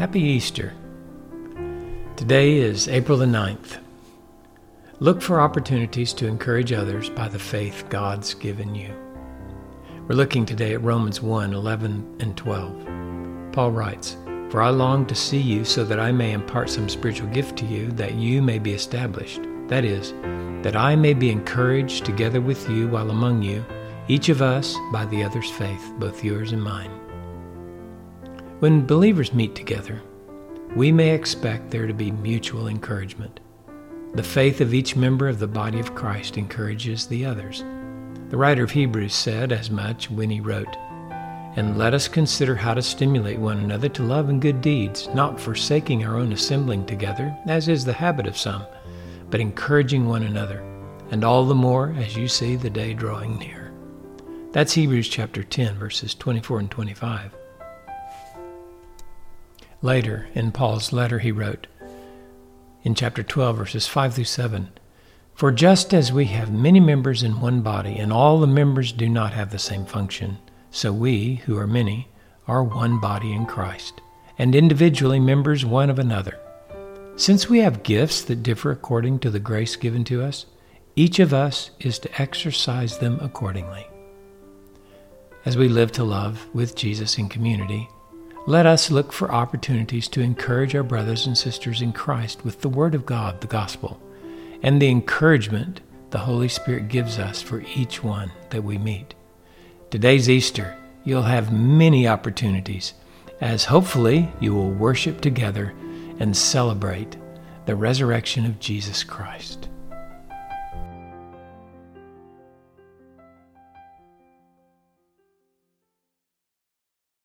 Happy Easter. Today is April the 9th. Look for opportunities to encourage others by the faith God's given you. We're looking today at Romans 1 11 and 12. Paul writes, For I long to see you so that I may impart some spiritual gift to you, that you may be established. That is, that I may be encouraged together with you while among you, each of us by the other's faith, both yours and mine. When believers meet together, we may expect there to be mutual encouragement. The faith of each member of the body of Christ encourages the others. The writer of Hebrews said as much when he wrote, And let us consider how to stimulate one another to love and good deeds, not forsaking our own assembling together, as is the habit of some, but encouraging one another, and all the more as you see the day drawing near. That's Hebrews chapter 10, verses 24 and 25. Later, in Paul's letter, he wrote, in chapter 12, verses 5 through 7. For just as we have many members in one body, and all the members do not have the same function, so we, who are many, are one body in Christ, and individually members one of another. Since we have gifts that differ according to the grace given to us, each of us is to exercise them accordingly. As we live to love with Jesus in community, let us look for opportunities to encourage our brothers and sisters in Christ with the Word of God, the Gospel, and the encouragement the Holy Spirit gives us for each one that we meet. Today's Easter. You'll have many opportunities as hopefully you will worship together and celebrate the resurrection of Jesus Christ.